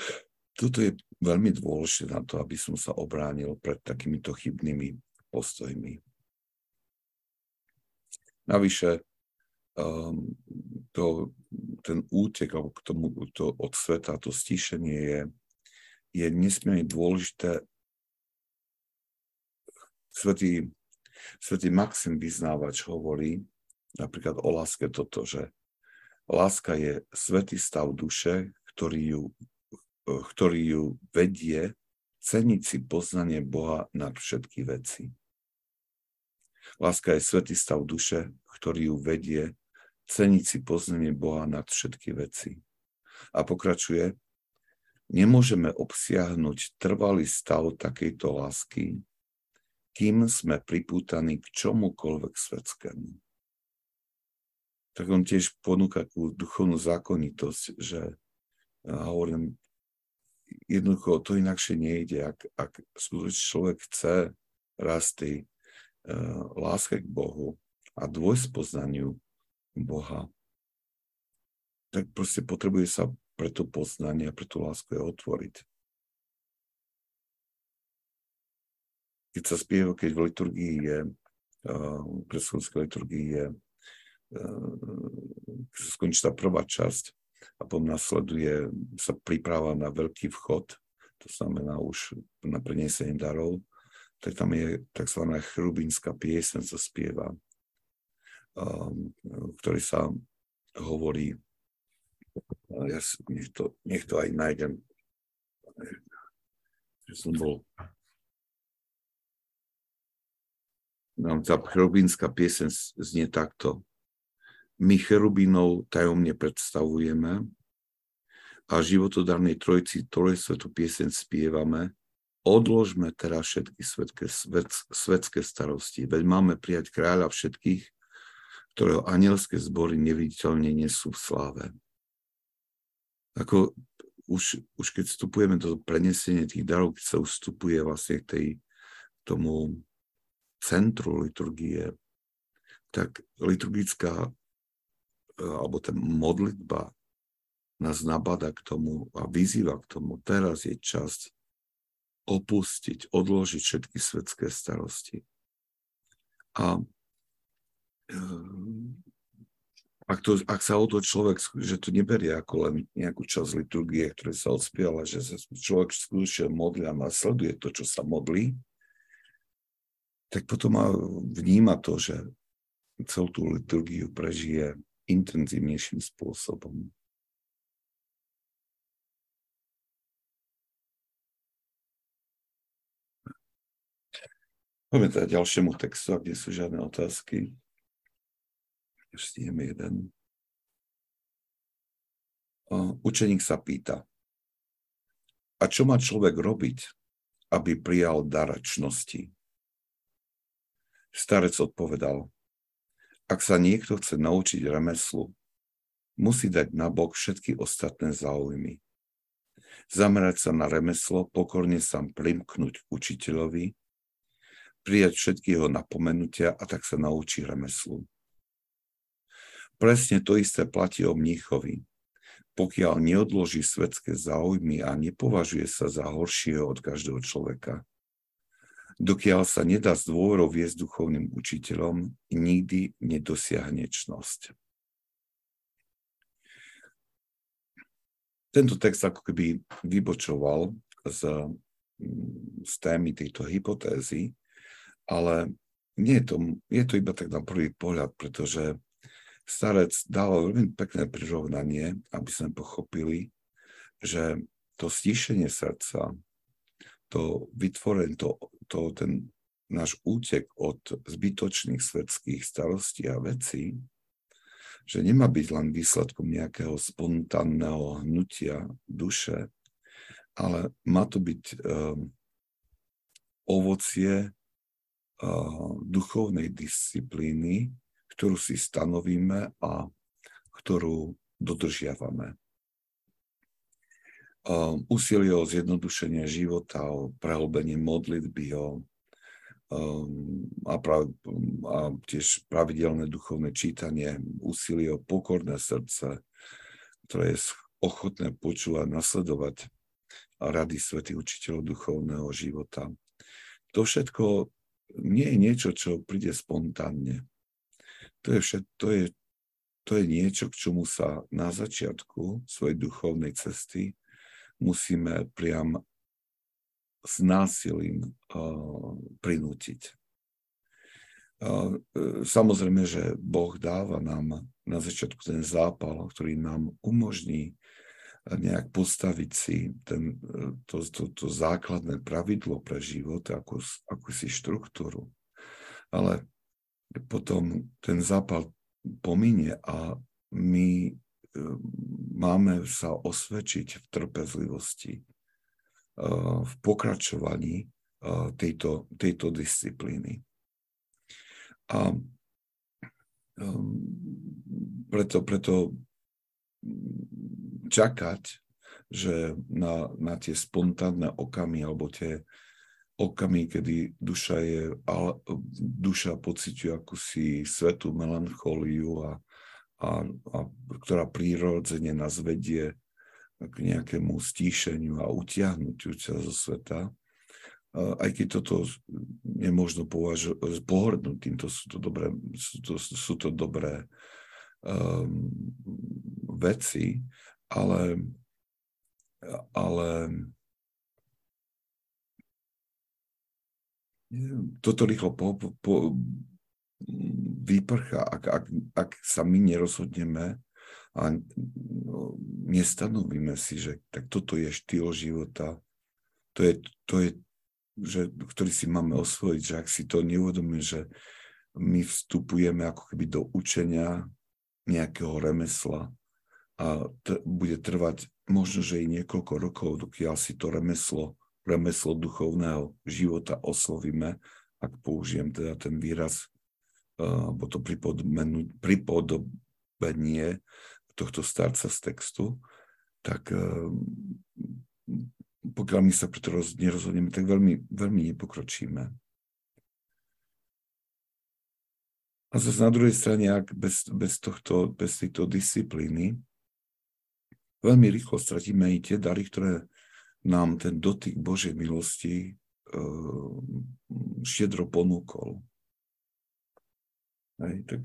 Toto je veľmi dôležité na to, aby som sa obránil pred takýmito chybnými postojmi. Navyše, um, to, ten útek k tomu to od sveta, to stíšenie je, je nesmierne dôležité. Svetý, svetý Maxim Vyznávač hovorí napríklad o láske toto, že láska je svetý stav duše, ktorý ju, ktorý ju vedie ceniť si poznanie Boha nad všetky veci. Láska je svetý stav duše, ktorý ju vedie ceniť si poznanie Boha nad všetky veci. A pokračuje, nemôžeme obsiahnuť trvalý stav takejto lásky, kým sme pripútaní k čomukoľvek svetskému. Tak on tiež ponúka takú duchovnú zákonitosť, že ja hovorím, jednoducho to inakšie nejde, ak, ak skutočne človek chce rast tej uh, láske k Bohu a dvojspoznaniu Boha, tak proste potrebuje sa pre to poznanie a pre tú lásku je otvoriť. Keď sa spieva, keď v liturgii je, v kresťanskej liturgii je, sa skončí tá prvá časť a potom nasleduje sa príprava na veľký vchod, to znamená už na prenesenie darov, tak tam je tzv. chrubinská piesen, sa spieva Um, ktorý sa hovorí, ja nech to, nech to aj nájdem, že som bol nám tá cherubínska piesen znie takto. My cherubínov tajomne predstavujeme a životodarnej trojci trojsvetú piesen spievame, odložme teraz všetky svetské, svet, svetské starosti, veď máme prijať kráľa všetkých, ktorého anielské zbory neviditeľne nesú v sláve. Ako už, už keď vstupujeme do prenesenia tých darov, keď sa ustupuje vlastne k tej, tomu centru liturgie, tak liturgická alebo tá modlitba nás nabada k tomu a vyzýva k tomu. Teraz je čas opustiť, odložiť všetky svetské starosti. A Ehm, ak, to, ak sa o to človek, že to neberie ako len nejakú časť liturgie, ktoré sa odspieva, že sa človek skutočne modlí a sleduje to, čo sa modlí, tak potom vníma to, že celú tú liturgiu prežije intenzívnejším spôsobom. Poďme teda ďalšiemu textu, ak nie sú žiadne otázky stihneme jeden. Učeník sa pýta, a čo má človek robiť, aby prijal daračnosti? Starec odpovedal, ak sa niekto chce naučiť remeslu, musí dať na bok všetky ostatné záujmy. Zamerať sa na remeslo, pokorne sa primknúť k učiteľovi, prijať všetky jeho napomenutia a tak sa naučí remeslu. Presne to isté platí o mníchovi. Pokiaľ neodloží svetské záujmy a nepovažuje sa za horšieho od každého človeka, dokiaľ sa nedá s dôverou viesť duchovným učiteľom, nikdy nedosiahne čnosť. Tento text ako keby vybočoval z, z témy tejto hypotézy, ale nie je to, je to iba tak na prvý pohľad, pretože starec dal veľmi pekné prirovnanie, aby sme pochopili, že to stíšenie srdca, to vytvorenie, to, to, ten náš útek od zbytočných svetských starostí a vecí, že nemá byť len výsledkom nejakého spontánneho hnutia duše, ale má to byť um, ovocie uh, duchovnej disciplíny, ktorú si stanovíme a ktorú dodržiavame. Um, úsilie o zjednodušenie života, o prehlbenie modlitby, o, um, a, prav, a tiež pravidelné duchovné čítanie, úsilie o pokorné srdce, ktoré je ochotné počúvať, nasledovať rady svätých učiteľov duchovného života. To všetko nie je niečo, čo príde spontánne. To je, všet, to je, to je niečo, k čomu sa na začiatku svojej duchovnej cesty musíme priam s násilím uh, prinútiť. Uh, samozrejme, že Boh dáva nám na začiatku ten zápal, ktorý nám umožní nejak postaviť si ten, to, to, to základné pravidlo pre život, ako, ako štruktúru. Ale potom ten zápal pominie a my máme sa osvedčiť v trpezlivosti, v pokračovaní tejto, tejto disciplíny. A preto, preto čakať, že na, na tie spontánne okamy alebo tie okamy, kedy duša, je, duša pociťuje akúsi svetú melanchóliu a, a, a ktorá prírodzene nás vedie k nejakému stíšeniu a utiahnutiu sa zo sveta. Aj keď toto nemôžno považovať, pohrdnúť týmto sú to dobré, sú to, sú to dobré um, veci, ale, ale toto rýchlo po, po, vyprchá, ak, ak, ak sa my nerozhodneme a no, nestanovíme si, že tak toto je štýl života, to je, to je že, ktorý si máme osvojiť, že ak si to neuvedomíme, že my vstupujeme ako keby do učenia nejakého remesla a t- bude trvať možno, že i niekoľko rokov, dokiaľ si to remeslo, remeslo duchovného života oslovíme, ak použijem teda ten výraz alebo to pripodobenie tohto starca z textu, tak pokiaľ my sa preto nerozhodneme, tak veľmi, veľmi nepokročíme. A zase na druhej strane, ak bez, bez, tohto, bez tejto disciplíny, veľmi rýchlo stratíme aj tie dary, ktoré nám ten dotyk Božej milosti uh, štiedro ponúkol. Hej, tak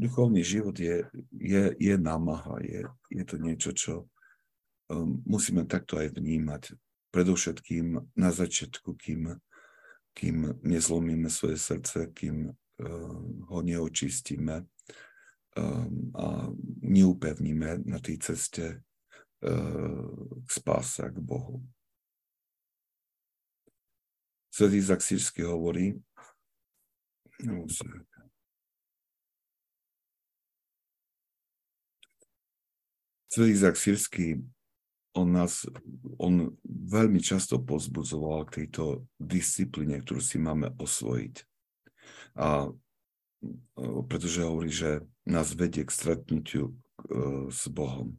duchovný život je, je, je námaha, je, je to niečo, čo um, musíme takto aj vnímať. Predovšetkým na začiatku, kým, kým nezlomíme svoje srdce, kým uh, ho neočistíme um, a neupevníme na tej ceste uh, k spáse, k Bohu. Svetý Izak hovorí, No, Celý Izak Sírsky, on nás, on veľmi často pozbudzoval k tejto disciplíne, ktorú si máme osvojiť. A pretože hovorí, že nás vedie k stretnutiu e, s Bohom.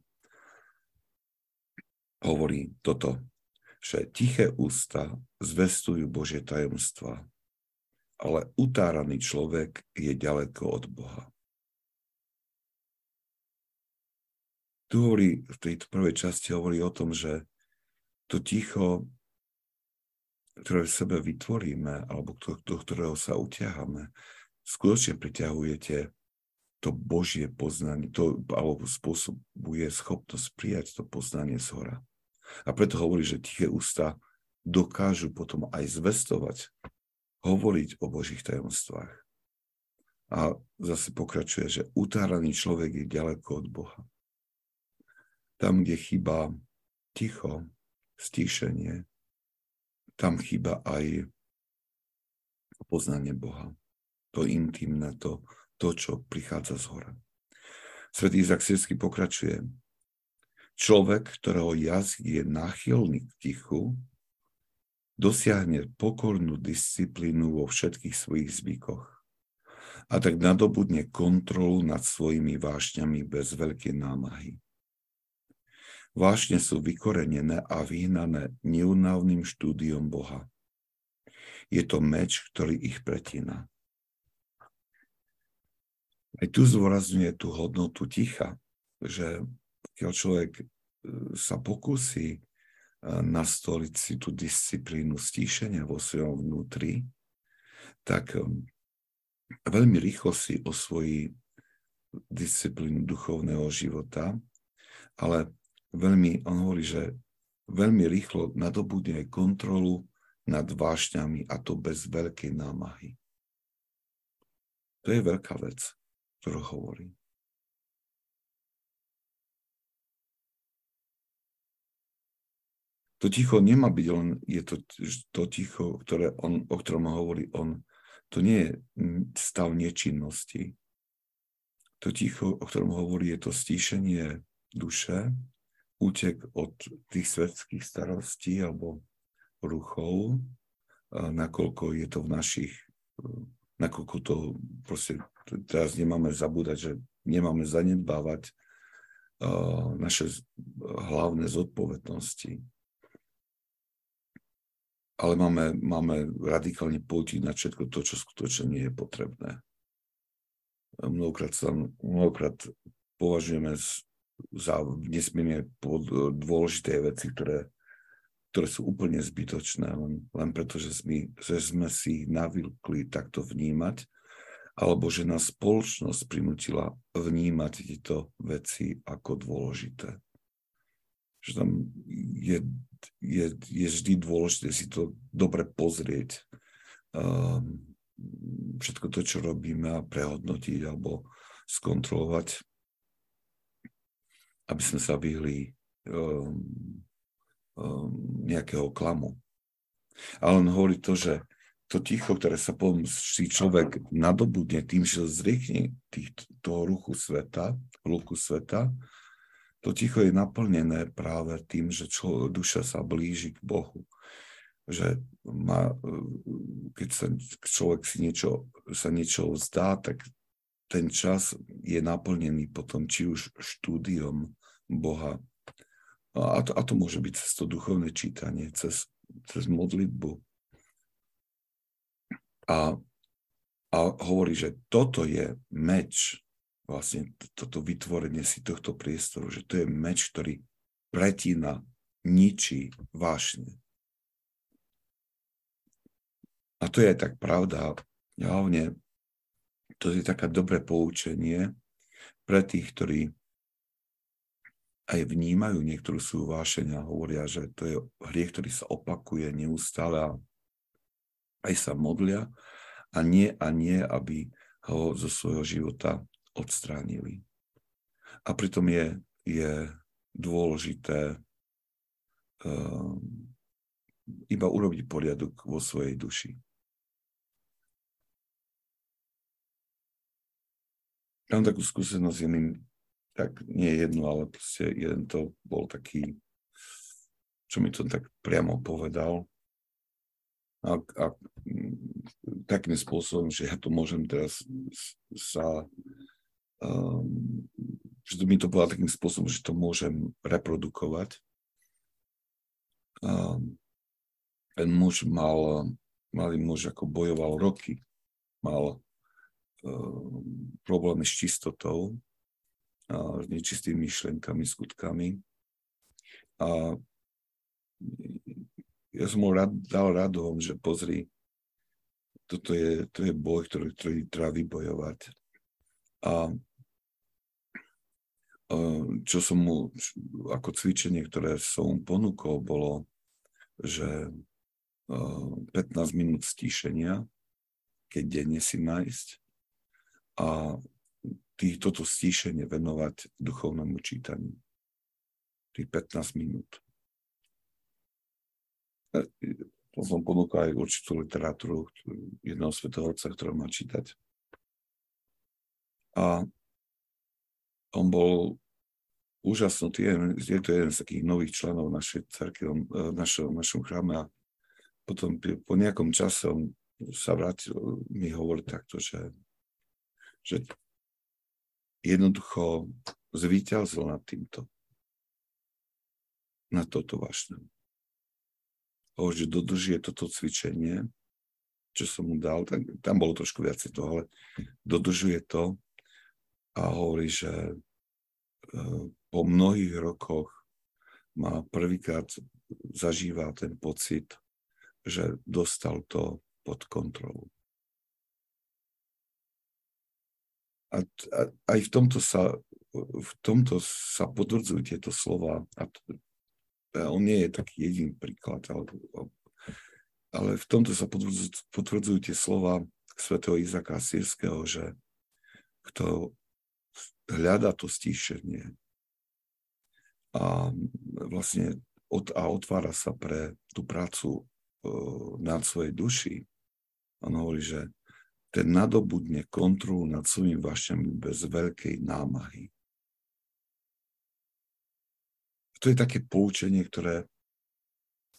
Hovorí toto, že tiché ústa zvestujú Božie tajomstva ale utáraný človek je ďaleko od Boha. Tu hovorí, v tejto prvej časti hovorí o tom, že to ticho, ktoré v sebe vytvoríme, alebo do ktorého sa utiahame, skutočne priťahujete to Božie poznanie, to, alebo spôsobuje schopnosť prijať to poznanie z hora. A preto hovorí, že tiché ústa dokážu potom aj zvestovať hovoriť o Božích tajomstvách. A zase pokračuje, že utáraný človek je ďaleko od Boha. Tam, kde chýba ticho, stíšenie, tam chýba aj poznanie Boha. To intimné, to, to čo prichádza z hora. Svetý Izak Sirsky pokračuje. Človek, ktorého jazyk je náchylný k tichu, dosiahne pokornú disciplínu vo všetkých svojich zvykoch a tak nadobudne kontrolu nad svojimi vášňami bez veľkej námahy. Vášne sú vykorenené a vyhnané neunávnym štúdiom Boha. Je to meč, ktorý ich pretína. Aj tu zdôrazňuje tú hodnotu ticha, že pokiaľ človek e, sa pokusí nastoliť si tú disciplínu stíšenia vo svojom vnútri, tak e, veľmi rýchlo si osvojí disciplínu duchovného života, ale veľmi, on hovorí, že veľmi rýchlo nadobudne aj kontrolu nad vášňami a to bez veľkej námahy. To je veľká vec, ktorú hovorí. To ticho nemá byť len, je to, to ticho, ktoré on, o ktorom hovorí on, to nie je stav nečinnosti. To ticho, o ktorom hovorí, je to stíšenie duše, útek od tých svetských starostí alebo ruchov, nakoľko je to v našich, nakoľko to proste teraz nemáme zabúdať, že nemáme zanedbávať naše hlavné zodpovednosti. Ale máme, máme radikálne pôjtiť na všetko to, čo skutočne nie je potrebné. Mnohokrát, sa, mnohokrát považujeme za nesmierne dôležité veci, ktoré, ktoré sú úplne zbytočné, len, len preto, že sme, že sme si ich navylkli takto vnímať, alebo že nás spoločnosť prinútila vnímať tieto veci ako dôležité. Že tam je, je, je vždy dôležité si to dobre pozrieť, um, všetko to, čo robíme a prehodnotiť alebo skontrolovať aby sme sa vyhli um, um, nejakého klamu. Ale on hovorí to, že to ticho, ktoré sa potom si človek nadobudne tým, že zriekne toho ruchu sveta, ruchu sveta, to ticho je naplnené práve tým, že člo, duša sa blíži k Bohu. Že má, keď sa človek si niečo, sa niečo vzdá, tak ten čas je naplnený potom či už štúdiom Boha. A to, a to môže byť cez to duchovné čítanie, cez, cez modlitbu. A, a hovorí, že toto je meč, vlastne toto vytvorenie si tohto priestoru, že to je meč, ktorý pretína, ničí vášne. A to je aj tak pravda. Hlavne to je také dobré poučenie pre tých, ktorí aj vnímajú niektorú svoju vášeň a hovoria, že to je hriech, ktorý sa opakuje neustále a aj sa modlia a nie a nie, aby ho zo svojho života odstránili. A pritom je, je dôležité uh, iba urobiť poriadok vo svojej duši. Mám takú skúsenosť jedným tak nie jednu, ale proste jeden to bol taký, čo mi to tak priamo povedal. A, a takým spôsobom, že ja to môžem teraz sa, um, že mi to povedal takým spôsobom, že to môžem reprodukovať. Um, ten muž mal, malý muž ako bojoval roky, mal um, problémy s čistotou, nečistými myšlenkami, skutkami. A ja som mu rád, dal radom, že pozri, toto je, to je boj, ktorý, ktorý treba vybojovať. A čo som mu, ako cvičenie, ktoré som mu ponúkol, bolo, že 15 minút stíšenia, keď denne si nájsť a tých, toto stíšenie venovať duchovnému čítaniu. Tých 15 minút. E, to som ponúkal aj určitú literatúru jedného svetovca, ktorú má čítať. A on bol úžasnutý, je to jeden z takých nových členov našej cerky, v e, našom, chráme a potom po nejakom čase on sa vrátil, mi hovorí takto, že, že jednoducho zvíťazil nad týmto. na toto vášne. Hovorí, že dodržuje toto cvičenie, čo som mu dal, tak, tam bolo trošku viacej toho, ale dodržuje to a hovorí, že po mnohých rokoch má prvýkrát zažíva ten pocit, že dostal to pod kontrolu. A, a aj v tomto sa, v tomto sa potvrdzujú tieto slova. A, a on nie je taký jediný príklad, ale, ale v tomto sa potvrdzujú, potvrdzujú tie slova svätého Izaka Sýrského, že kto hľada to stíšenie a vlastne od, a otvára sa pre tú prácu uh, nad svojej duši. On hovorí, že ten nadobudne kontrolu nad svojim vašem bez veľkej námahy. To je také poučenie, ktoré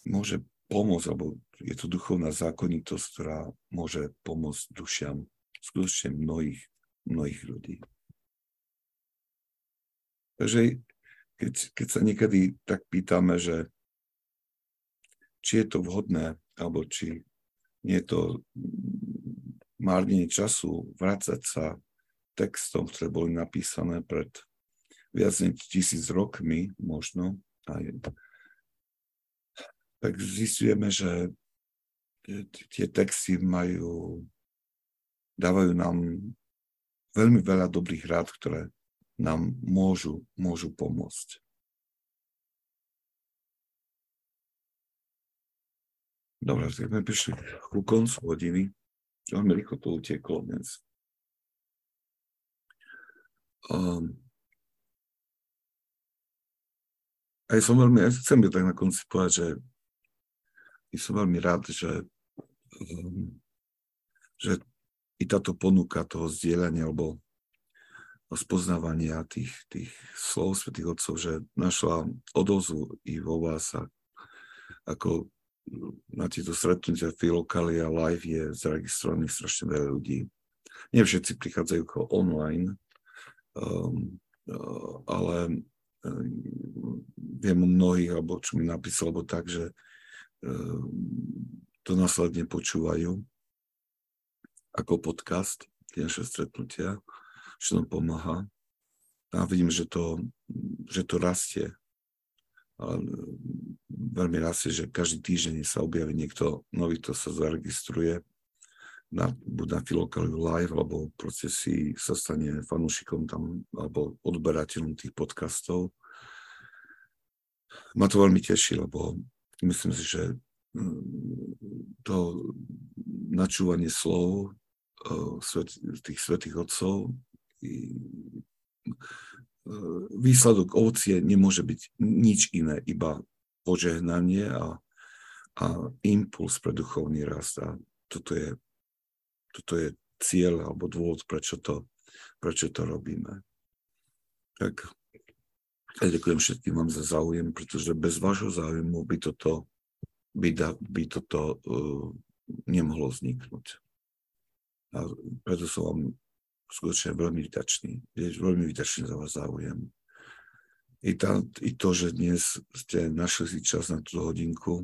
môže pomôcť, alebo je to duchovná zákonitosť, ktorá môže pomôcť dušiam skutočne mnohých, mnohých ľudí. Takže keď, keď sa niekedy tak pýtame, že či je to vhodné, alebo či nie je to márnenie času vrácať sa textom, ktoré boli napísané pred viac než tisíc rokmi možno, aj, tak zistujeme, že tie texty majú, dávajú nám veľmi veľa dobrých rád, ktoré nám môžu, môžu pomôcť. Dobre, tak sme prišli ku koncu hodiny. Veľmi rýchlo to utieklo dnes. Um, a ja som veľmi, ja chcem byť tak na konci povedať, že ja som veľmi rád, že, um, že i táto ponuka toho zdieľania alebo spoznávania tých, tých slov svätých Otcov, že našla odozvu i vo vás a ako na tieto stretnutia Filokalia live je zaregistrovaných strašne veľa ľudí. Nie všetci prichádzajú ako online, um, uh, ale um, viem o mnohých, alebo čo mi napísal, alebo tak, že um, to následne počúvajú ako podcast, tie naše stretnutia čo nám pomáha. A vidím, že to, že to rastie. A veľmi rastie, že každý týždeň sa objaví niekto nový, kto sa zaregistruje na, buď na Filokaliu live, alebo proste si sa stane fanúšikom tam, alebo odberateľom tých podcastov. Ma to veľmi teší, lebo myslím si, že mm, to načúvanie slov tých svetých otcov výsledok ovocie nemôže byť nič iné, iba požehnanie a, a impuls pre duchovný rast. A toto je, toto je cieľ alebo dôvod, prečo to, prečo to robíme. Tak ja ďakujem všetkým vám za záujem, pretože bez vášho záujmu by toto, by, da, by toto uh, nemohlo vzniknúť. A preto som vám skutočne veľmi vďačný. Veľmi vďačný za vás záujem. I, tá, I to, že dnes ste našli si čas na túto hodinku,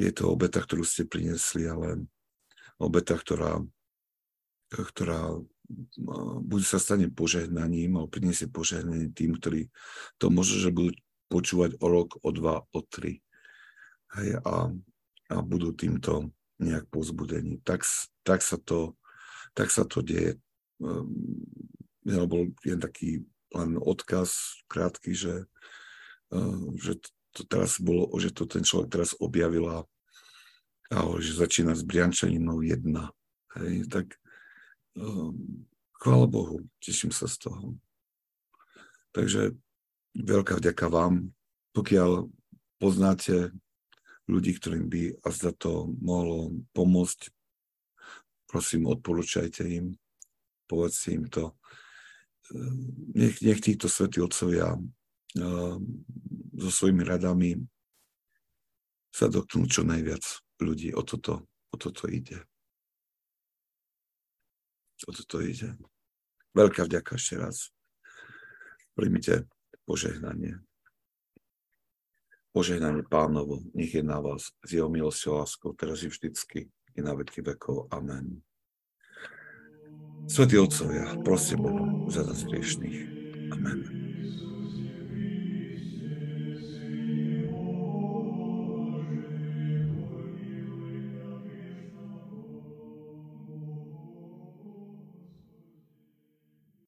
je to obeta, ktorú ste priniesli, ale obeta, ktorá, ktorá buď sa stane požehnaním, alebo priniesie požehnanie tým, ktorí to možno, že budú počúvať o rok, o dva, o tri. Hej, a, a budú týmto nejak pozbudení. Tak, tak sa to tak sa to deje. Ehm, ja bol jen taký len odkaz krátky, že, ehm, že to teraz bolo, že to ten človek teraz objavil a, že začína s Briančaninou jedna. Hej, tak um, chvála Bohu, teším sa z toho. Takže veľká vďaka vám, pokiaľ poznáte ľudí, ktorým by a zda to mohlo pomôcť prosím, odporúčajte im, povedzte im to. Nech, nech títo svätí otcovia uh, so svojimi radami sa dotknú čo najviac ľudí. O toto, o toto ide. O toto ide. Veľká vďaka ešte raz. Príjmite požehnanie. Požehnanie pánovo, nech je na vás s jeho milosťou láskou, teraz i vždycky, i na veky vekov. Amen. Svetí Otcovia, proste Boha za nás hriešných. Amen.